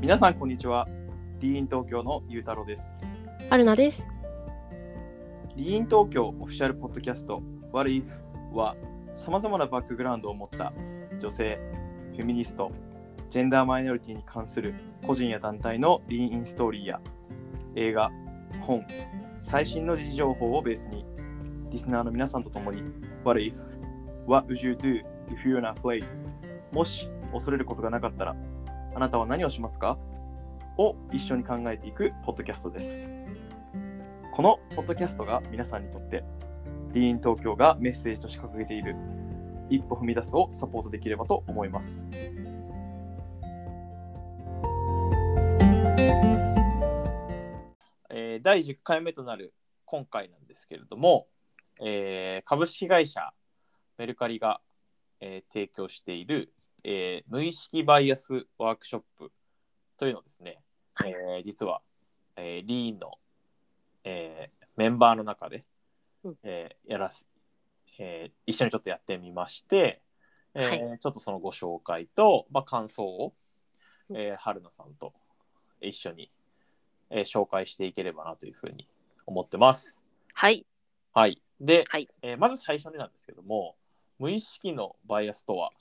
皆さんこんにちは。リーン東京のゆうたろうです。春菜です。リーン東京オフィシャルポッドキャスト What If は様々なバックグラウンドを持った女性、フェミニスト、ジェンダーマイノリティに関する個人や団体のリーンインストーリーや映画、本、最新の時事情報をベースにリスナーの皆さんと共に What if? What would you do if you're not afraid? もし恐れることがなかったらあなたは何をしますか？を一緒に考えていくポッドキャストです。このポッドキャストが皆さんにとって、ディーン東京がメッセージとして掲げている一歩踏み出すをサポートできればと思います。えー第10回目となる今回なんですけれども、えー株式会社メルカリが、えー提供している、えー無意識バイアスワークショップというのをですね、はいえー実は、えーリーンの、えーメンバーの中で、うんえーやらす、えー一緒にちょっとやってみまして、えーはいちょっとそのご紹介と、まあ、感想を、うんえー春菜さんと一緒に、えー紹介していければなというふうに思ってます。はい。はい。で、はいえーまず最初になんですけども、無意識のバイアスとは、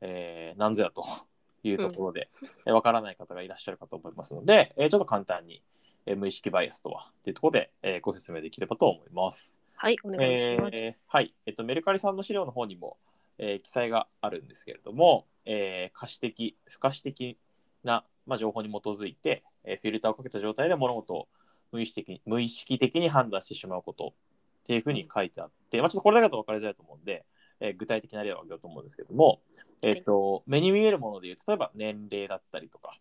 えー何ぞやと いうところで、えーわからない方がいらっしゃるかと思いますので、えーちょっと簡単に、えー無意識バイアスとはというところで、えーご説明できればと思います。はい。お願いします。えーはい、えっと、メルカリさんの資料の方にも、えー記載があるんですけれども、えー可視的、不可視的な、まあ、情報に基づいて、えーフィルターをかけた状態で物事を無意識的に無意識的に判断してしまうことっていうふうに書いてあって、まあ、ちょっとこれだけだと分かりづらいと思うんで、えー具体的な例を挙げようと思うんですけども、えっと目に見えるものでいう例えば年齢だったりとか、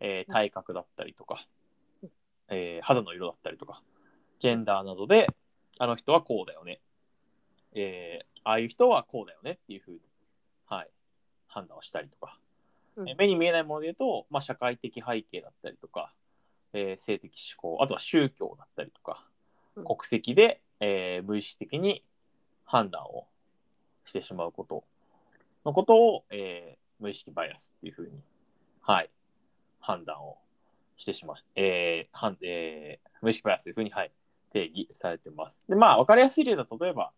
えー体格だったりとか、うん。えー肌の色だったりとか、ジェンダーなどで、あの人はこうだよね。えーああいう人はこうだよねっていうふうに、はい、判断をしたりとか。うん。えー目に見えないもので言うと、まあ、社会的背景だったりとか、えー性的指向、あとは宗教だったりとか、うん。国籍で、えー無意識的に判断をしてしまうこと。のことを、えー無意識バイアスっていうふうに、はい、判断をしてしまう、えー判えー無意識バイアスというふうに、はい、定義されてます。で、まあ、わかりやすい例だと、例えば、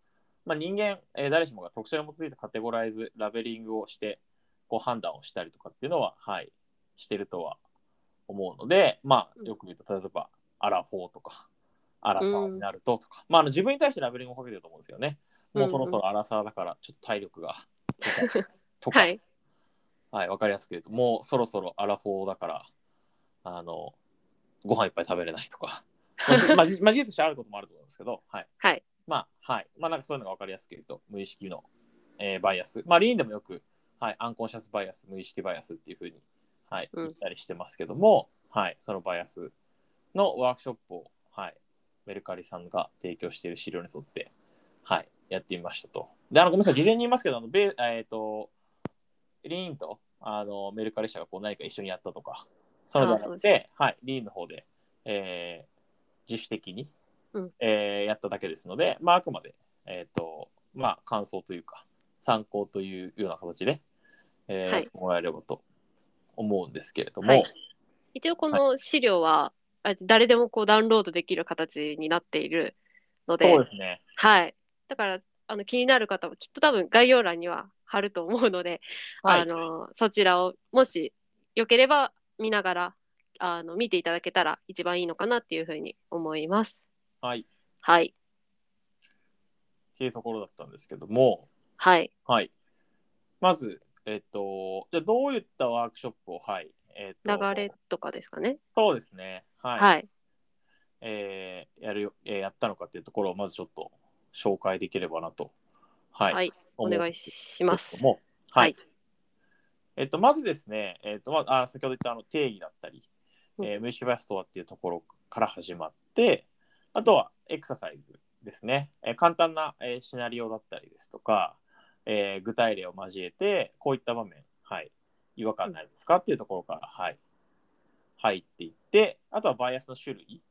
まあ、人間、えー誰しもが特徴に基づいたカテゴライズ、ラベリングをして、こう判断をしたりとかっていうのは、はい、してるとは思うので、まあ、よく言うと、例えば、アラフォーとか、アラサーになるととか、まあ、あの自分に対してラベリングをかけてると思うんですよね。もうそろそろアラサーだから、ちょっと体力が、とか、はい。はい、わかりやすく言うと、もうそろそろアラフォーだから、あの、ご飯いっぱい食べれないとか、まあ、じまあ、事実としてあることもあると思うんですけど、はい。はい。まあ、はい。まあ、なんかそういうのがわかりやすく言うと、無意識の、えーバイアス。まあ、リーンでもよく、はい、アンコンシャスバイアス、無意識バイアスっていうふうに、はい、うん言ったりしてますけども、はい、そのバイアスのワークショップを、はい、メルカリさんが提供している資料に沿って、はい、やってみましたと。で、あの、ごめんなさい、事前に言いますけど、あの、ベえっ、と、リーンとあのメルカリ社がこう何か一緒にやったとか、そういうのではなくて、はい、リーンの方で、えー自主的に、うんえーやっただけですので、まあ、あくまで、えっ、と、まあ、感想というか、参考というような形で、えーはいもらえればと思うんですけれども、はい一応この資料は、あ誰でもこうダウンロードできる形になっているので、そうですね。はい。だから、あの気になる方はきっと多分概要欄には貼ると思うので、はいあのそちらをもしよければ見ながらあの見ていただけたら一番いいのかなっていうふうに思います。はい。はい。っていうところだったんですけども、はい。はい。まず、えっ、と、じゃあどういったワークショップを、はい。えっ、と、流れとかですかね。そうですね。はい。はい。えーやるよ、えーやったのかっていうところをまずちょっと紹介できればなと。はい。はい。お願いします。もははいい。えっと、まずですね、えっと、まあ、あ先ほど言ったあの定義だったり、うんえー無意識バイアスとはっていうところから始まって、あとはエクササイズですね。えー簡単な、えーシナリオだったりですとか、えー具体例を交えて、こういった場面、はい、違和感ないですかっていうところから、はい、入っていって、あとはバイアスの種類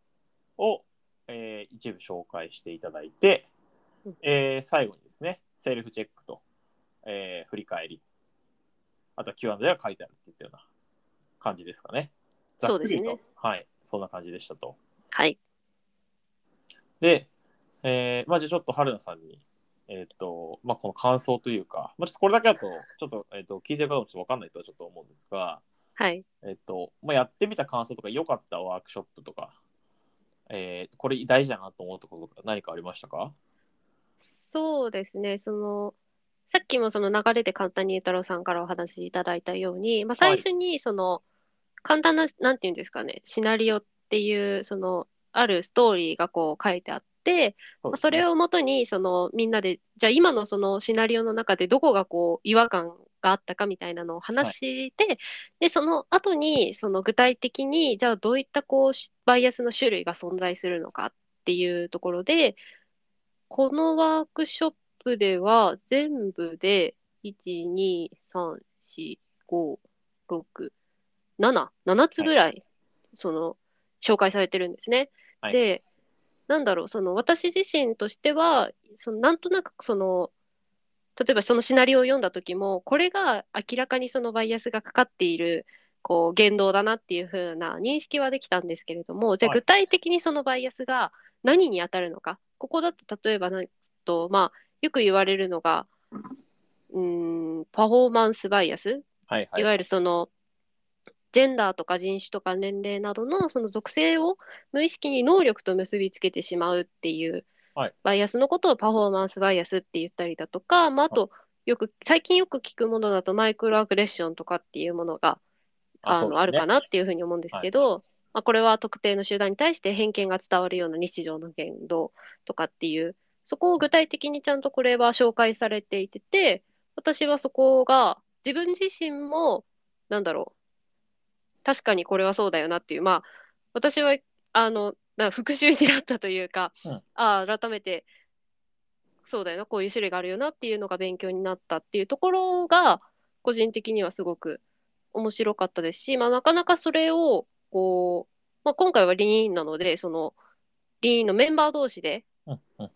を、えー一部紹介していただいて、うんえー最後にですね、セルフチェックと、えー振り返り、あとは Q&A が書いてあるっていったような感じですかね。そうですねざっくりとはい、そんな感じでしたと。はい。で、えーまあ、じゃあちょっと春菜さんに、えっ、と、まあ、この感想というか、まあ、ちょっとこれだけだと、ちょっと、えっ、と、聞いてる方もちょっとわかんないとはちょっと思うんですが、はい。えっ、と、まあ、やってみた感想とか、良かったワークショップとか、えーこれ大事だなと思ったこととか何かありましたか？そうですね。その、さっきもその流れで簡単にゆうたろうさんからお話しいただいたように、まあ、最初にその、簡単な、なんていうんですかね、シナリオっていう、その、あるストーリーがこう書いてあって、まあ、それを、をもとに、その、みんなで、じゃあ今のそのシナリオの中でどこがこう、違和感があったかみたいなのを話して、で、その後に、その具体的に、じゃあどういったこう、しバイアスの種類が存在するのかっていうところで、このワークショップでは全部で、1、2、3、4、5、6、7、7つぐらい、その、紹介されてるんですね。はいで、なんだろう、その私自身としては、そのなんとなくその、例えばそのシナリオを読んだ時も、これが明らかにそのバイアスがかかっている、こう、言動だなっていう風な認識はできたんですけれども、じゃあはい具体的にそのバイアスが何に当たるのか、ここだと例えばなんと、まあ、よく言われるのが、うーん、パフォーマンスバイアス、はいはい。いわゆるその、ジェンダーとか人種とか年齢などのその属性を無意識に能力と結びつけてしまうっていうはい。バイアスのことをパフォーマンスバイアスって言ったりだとか、まあ、あと、よく、最近よく聞くものだとマイクロアグレッションとかっていうものがあの、ね。あるかなっていうふうに思うんですけど、まあ、これは特定の集団に対して偏見が伝わるような日常の言動とかっていう、そこを具体的にちゃんとこれは紹介されていてて、私はそこが自分自身も、なんだろう、確かにこれはそうだよなっていう、まあ、私は、あの、な復習になったというか、うん。ああ、改めて、そうだよな、こういう種類があるよなっていうのが勉強になったっていうところが、個人的にはすごく面白かったですし、まあ、なかなかそれを、こう、まあ、今回はリーンなので、その、リーンのメンバー同士で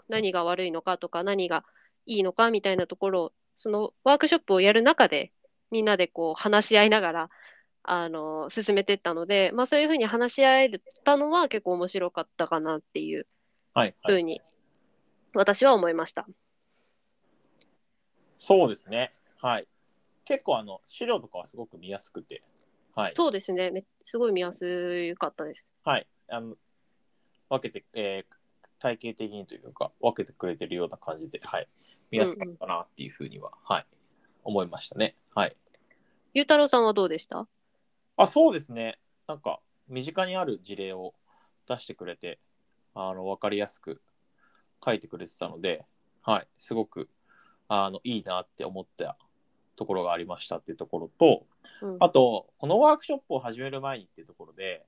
何が悪いのかとか、何がいいのかみたいなところを、そのワークショップをやる中で、みんなでこう話し合いながら、あの、進めていったので、まあそういうふうに話し合えたのは結構面白かったかなっていうはいはいふうに、私は思いました。そうですね。はい。結構あの資料とかはすごく見やすくて、はい。そうですね。めすごい見やすかったです。はい。あの分けて、えー体系的にというか、分けてくれてるような感じで、はい。見やすかったなっていうふうには、はい。思いましたね。はい。ゆうたろうさんはどうでした？あ、そうですね。なんか、身近にある事例を出してくれて、あの、分かりやすく書いてくれてたので、はい。すごく、あの、いいなって思ったところがありましたっていうところと、うんあと、このワークショップを始める前にっていうところで、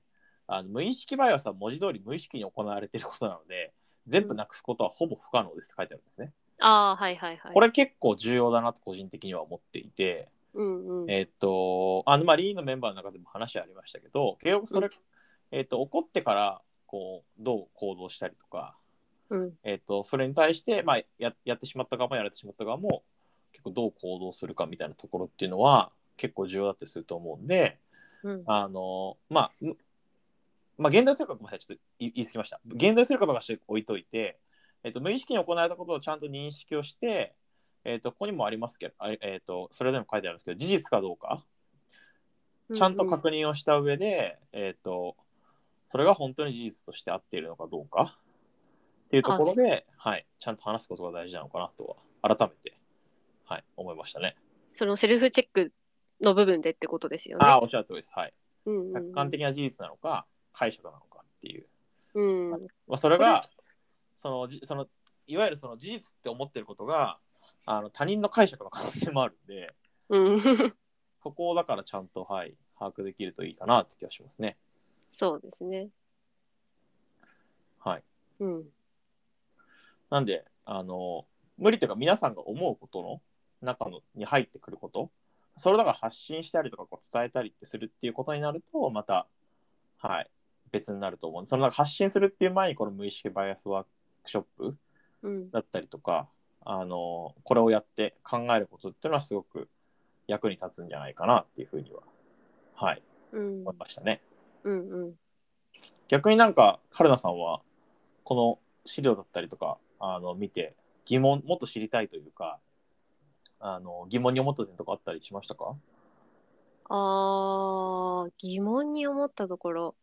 あの無意識バイアスは文字通り無意識に行われていることなので、全部なくすことはほぼ不可能ですって書いてあるんですね。ああ、はいはいはい。これ結構重要だなと個人的には思っていて、うんうん。えっと、あの、まあ、リーンのメンバーの中でも話ありましたけど、結局それ、うんえっと、怒ってから、こう、どう行動したりとか、うんえっと、それに対して、まあ、ややってしまった側もやられてしまった側も、結構どう行動するかみたいなところっていうのは、結構重要だったりすると思うんで、うん。あの、まあ、むまあ、現代するかごめんなさい、ちょっと言い過ぎました。現代するかとかして置いといて、えっと、無意識に行われたことをちゃんと認識をして、えっと、ここにもありますけど、あえっと、それでも書いてあるんですけど、事実かどうか、ちゃんとう確認をした上で、えっと、それが本当に事実として合っているのかどうかっていうところで、はい、ちゃんと話すことが大事なのかなとは、改めて、はい、思いましたね。そのセルフチェックの部分でってことですよね。ああ、おっしゃる通りです。はい。うんうんうん客観的な事実なのか、解釈なのかっていう。うんまあ、それがそのじそのいわゆるその事実って思ってることがあの他人の解釈の可能性もあるんでうん。そこをだからちゃんと、はい、把握できるといいかなって気がしますね。そうですね。はい、うん。なんであの無理というか皆さんが思うことの中のに入ってくることそれをだから発信したりとかこう伝えたりってするっていうことになるとまた、はい、別になると思うそのなんか発信するっていう前にこの無意識バイアスワークショップうん。だったりとか、あの、これをやって考えることっていうのはすごく役に立つんじゃないかなっていうふうには、はい、うん思いましたね。うんうん逆になんか、カルナさんは、この資料だったりとか、あの、見て、疑問、もっと知りたいというか、あの、疑問に思った点とかあったりしましたか？あー、疑問に思ったところ。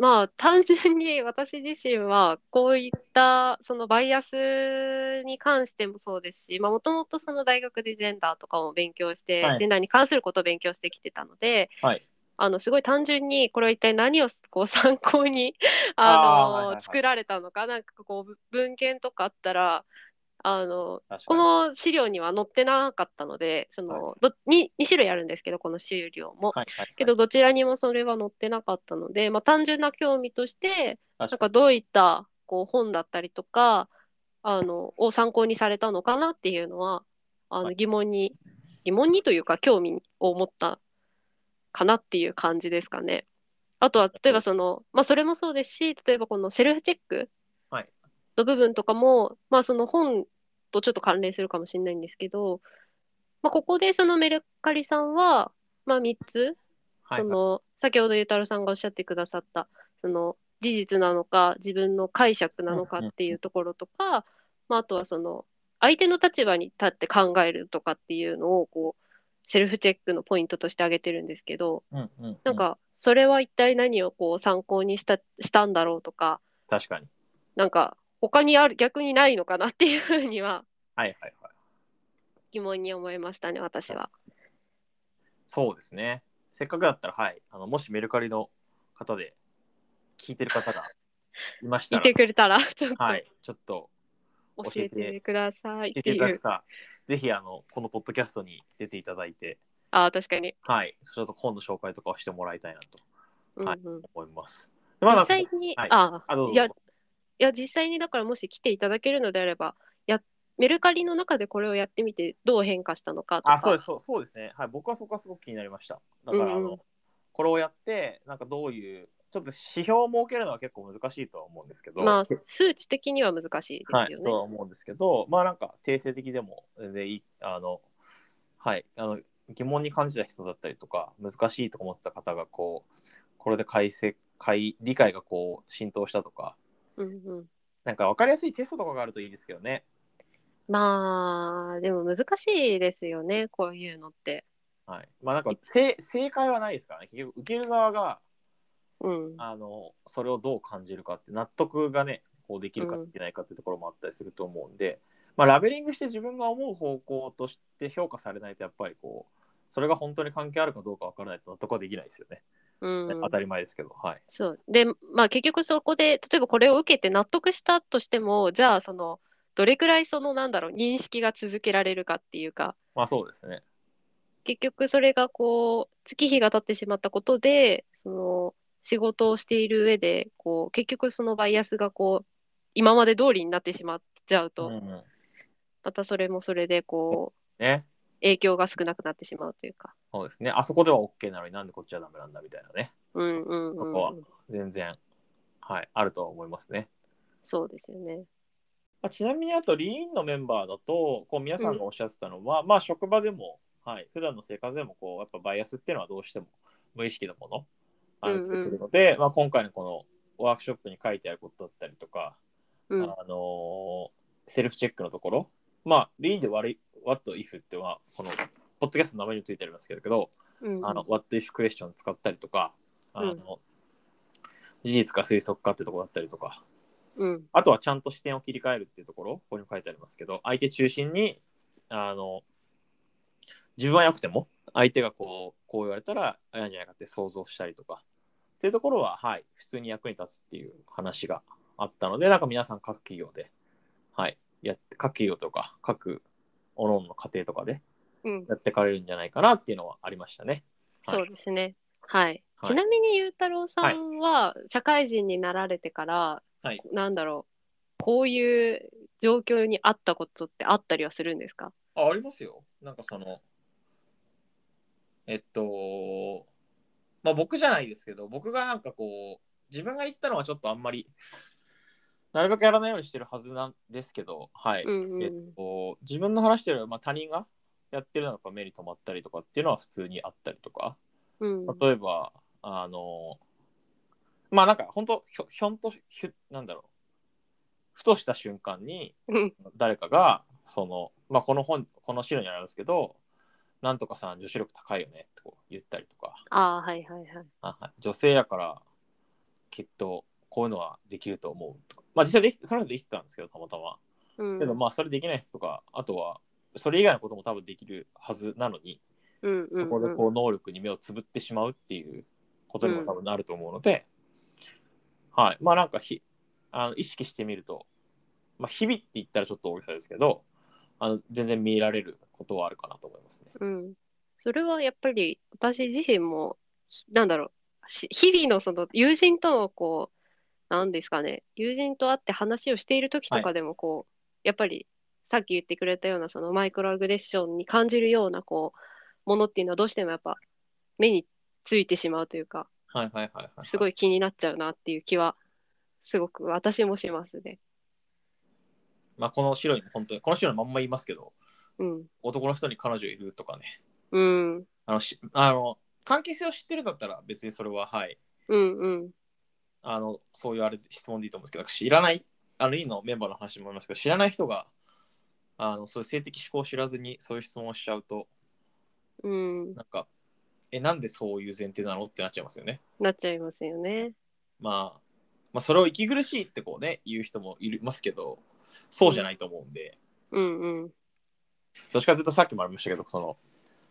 まあ、単純に私自身は、こういった、そのバイアスに関してもそうですし、まあ、もともとその大学でジェンダーとかも勉強して、はいジェンダーに関することを勉強してきてたので、はい。あの、すごい単純に、これは一体何をこう参考に、あの、はいはいはい作られたのか、なんかこう、文献とかあったら、あの、こ。の資料には載ってなかったので、その、どに2種類あるんですけど、この資料も。はいはいはいけど、どちらにもそれは載ってなかったので、まあ、単純な興味として、なん確かかどういったこう本だったりとか、あの、を参考にされたのかなっていうのは、あのはい疑問に、疑問にというか、興味を持ったかなっていう感じですかね。あとは、例えばその、まあ、それもそうですし、例えばこのセルフチェックはいの部分とかも、まあ、その本とちょっと関連するかもしれないんですけど、まあ、ここでそのメルカリさんは、まあ、3つ、はいはい。その、先ほどゆうたろうさんがおっしゃってくださった、その、事実なのか、自分の解釈なのかっていうところとか、まあ、あとはその、相手の立場に立って考えるとかっていうのを、こう、セルフチェックのポイントとして挙げてるんですけど、うんうんうん。なんか、それは一体何をこう参考にした、したんだろうとか、確かに。なんか、他にある、逆にないのかなっていうふうにははいはいはい。疑問に思いましたね、私は。そうですね。せっかくだったら、はい。あのもしメルカリの方で聞いてる方がいましたら、いてくれたら、ちょっとはい。ちょっと教えてくださいっ聞いていう。ていただくか、ぜひあのこのポッドキャストに出ていただいて、ああ、確かに。はい。ちょっと本の紹介とかをしてもらいたいなとはいうんうん。思います。でまあ、なんか実際に、はいああどうぞいや、実際にだからもし来ていただけるのであれば、や、メルカリの中でこれをやってみてどう変化したのかとか。あ、そうです、そうそうですね。はい。僕はそこはすごく気になりました。だから、あの、これをやって、なんかどういう、ちょっと指標を設けるのは結構難しいとは思うんですけど、まあ、数値的には難しいですはい、よとはね。思うんですけど、まあなんか定性的でも全然いい、あの、はい、あの疑問に感じた人だったりとか、難しいと思ってた方が、こう、これで解析、解理解がこう浸透したとか、うんうん。なんか分かりやすいテストとかがあるといいですけどね。まあ、でも難しいですよね、こういうのって。はい。まあなんか正正解はないですからね。結局受ける側が、うん。あの、それをどう感じるかって、納得がね、こうできるかできないかってところもあったりすると思うんで、まあラベリングして自分が思う方向として評価されないと、やっぱりこう、それが本当に関係あるかどうか分からないと納得はできないですよね。うん当たり前ですけど、はい。そう。で、まあ結局そこで、例えばこれを受けて納得したとしても、じゃあその、どれくらいその、なんだろう、認識が続けられるかっていうか、まあそうですね。結局それがこう、月日が経ってしまったことで、その、仕事をしている上で、こう、結局そのバイアスがこう、今まで通りになってしまっちゃううんと、うん、またそれもそれでこう、ね。影響が少なくなってしまうというか。そうですね。あそこでは OK なのになんでこっちはダメなんだみたいなね。うんうんうんそこはうん。全然、はい、あるとは思いますね。そうですよね。まあ、ちなみにあと、リーンのメンバーだと、こう皆さんがおっしゃってたのは、まあ職場でも、はい、普段の生活でも、こう、やっぱバイアスっていうのはどうしても無意識なもの、あるうんうんくるので、まあ今回のこのワークショップに書いてあることだったりとか、うん。あのーセルフチェックのところ、まあ、リーンで悪い、What if っては、この、ポッドキャストの名前についてありますけど、うんあの、What if クエスチョン使ったりとか、あの、うん事実か推測かってところだったりとか、うん。あとはちゃんと視点を切り替えるっていうところ、ここにも書いてありますけど、相手中心に、あの、自分は良くても、相手がこう、こう言われたら、あやんじゃないかって想像したりとか、っていうところは、はい、普通に役に立つっていう話があったので、なんか皆さん各企業で、はい、やって、各企業とか、各各々の家庭とかでうん。やってかれるんじゃないかなっていうのはありましたね。はいそうですね。はい。はいちなみに、ゆうたろうさんは、社会人になられてから、はいなんだろう、こういう状況にあったことってあったりはするんですか？あ、ありますよ。なんかその、えっと、まあ僕じゃないですけど、僕がなんかこう、自分が言ったのはちょっとあんまり、なるべくやらないようにしてるはずなんですけど、はい。うんうんえっと、自分の話してる、まあ、他人がやってるのがやっぱ目に留まったりとかっていうのは普通にあったりとか、うん。例えば、あの、まあなんか本当ひょひょんとひゅ、なんだろう、ふとした瞬間にうん。誰かが、その、まあこの本、この資料にあるんですけど、なんとかさん女子力高いよねってこう言ったりとか、ああ、はいはいはい。あはい女性やからきっとこういうのはできると思うとか、まあ実際できその人できてたんですけど、たまたま。うん。けどまあそれできない人とか、あとはそれ以外のことも多分できるはずなのに、うんうん、そこでこう能力に目をつぶってしまうっていうことにも多分なると思うので、はい。まあなんかひあの意識してみると、まあ日々って言ったらちょっと大げさですけど、あの全然見られることはあるかなと思いますね。うん。それはやっぱり私自身も、ひなんだろう、し日々のその友人とのこう、なんですかね、友人と会って話をしている時とかでもこう、やっぱりさっき言ってくれたようなそのマイクロアグレッションに感じるようなこう、ものっていうのはどうしてもやっぱ目についてしまうというか、はいはいはいはい。すごい気になっちゃうなっていう気は、すごく私もしますね。まあこの白にも本当に、この白にまんま言いますけど、うん。男の人に彼女いるとかね、うん。あの、しあの関係性を知ってるんだったら別にそれははい、うんうん。あの、そういうあれ質問でいいと思うんですけど、知らない、あの、いいのメンバーの話もありますけど、知らない人が、あの、そういう性的思考を知らずにそういう質問をしちゃうと、うん。なんか、え、なんでそういう前提なのってなっちゃいますよね。なっちゃいますよね。まあ、まあ、それを息苦しいってこうね、言う人もいますけど、そうじゃないと思うんで、うんうん。どっちかというとさっきもありましたけど、その、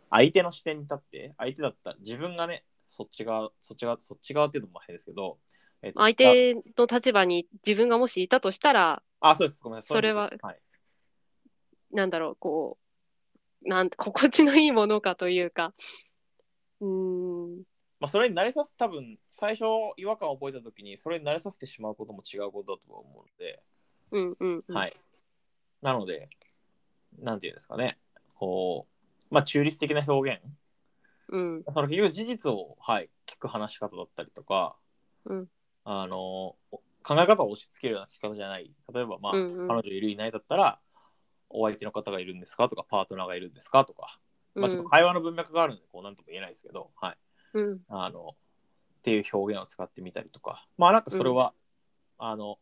相手の視点に立って、相手だったら自分がね、そっち側、そっち側、そっち側っていうのも変ですけど、えっと相手の立場に自分がもしいたとしたら、あ、そうです。ごめんなさい。それははい、なんだろう、こう、なん 心地のいいものかというか、うーん、まあ、それに慣れさせ、多分最初違和感を覚えたときに、それに慣れさせてしまうことも違うことだと思うので、うんうんうん。はい。なので、なんていうんですかね、こう、まあ、中立的な表現、うん。その結局事実を、はい、聞く話し方だったりとか、うんあの、考え方を押し付けるような聞き方じゃない。例えば、まあ、うんうん。彼女いるいないだったら、お相手の方がいるんですかとか、パートナーがいるんですかとか、まあ、ちょっと会話の文脈があるので、こう、なんとも言えないですけど、はい。うん。あの、っていう表現を使ってみたりとか、まあなんかそれは、あの、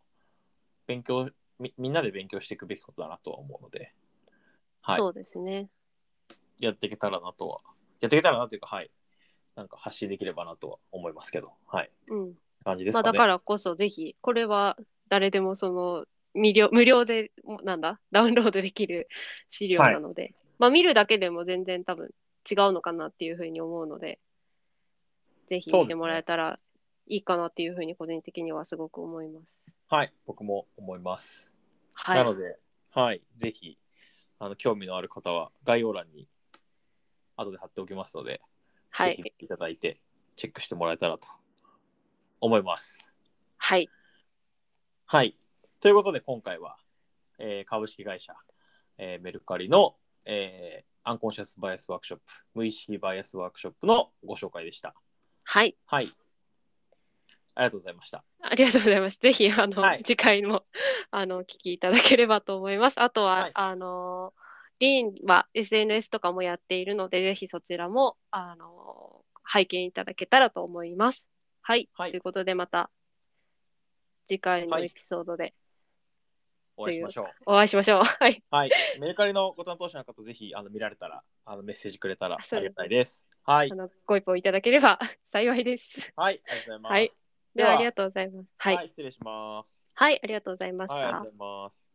勉強み、みんなで勉強していくべきことだなとは思うので、はい、そうですね。やっていけたらなとは、やっていけたらなというか、はい、なんか発信できればなとは思いますけど、はい、うん。感じですまあかね。だからこそぜひ、これは誰でもその無料無料で、なんだ、ダウンロードできる資料なので、まあ見るだけでも全然多分違うのかなっていうふうに思うので、ぜひ見てもらえたらいいかなっていうふうに個人的にはすごく思います。はい、僕も思います。はい。なので、はい、ぜひ、あの、興味のある方は概要欄に後で貼っておきますので、はい。ぜひいただいてチェックしてもらえたらと思います。はい。はい。ということで、今回は、えー株式会社、えーメルカリの、えーアンコンシャスバイアスワークショップ、無意識バイアスワークショップのご紹介でした。はい。はい。ありがとうございました。ありがとうございます。ぜひ、あの、はい次回も、あの、お聞きいただければと思います。あとは、はいあの、リーンは SNS とかもやっているので、ぜひそちらも、あの、拝見いただけたらと思います。はい。はいということで、また、次回のはいエピソードでお会いしましょう。お会いしましょう。はい。はい。メルカリのご担当者の方、ぜひあの見られたらあのメッセージくれたらありがたいです。はいあ。の、ご一報いただければ 幸いです。はい。ありがとうございます。はいではありがとうございます。はい。はい。失礼します。はい、ありがとうございましはい。ありがたとう。ございます。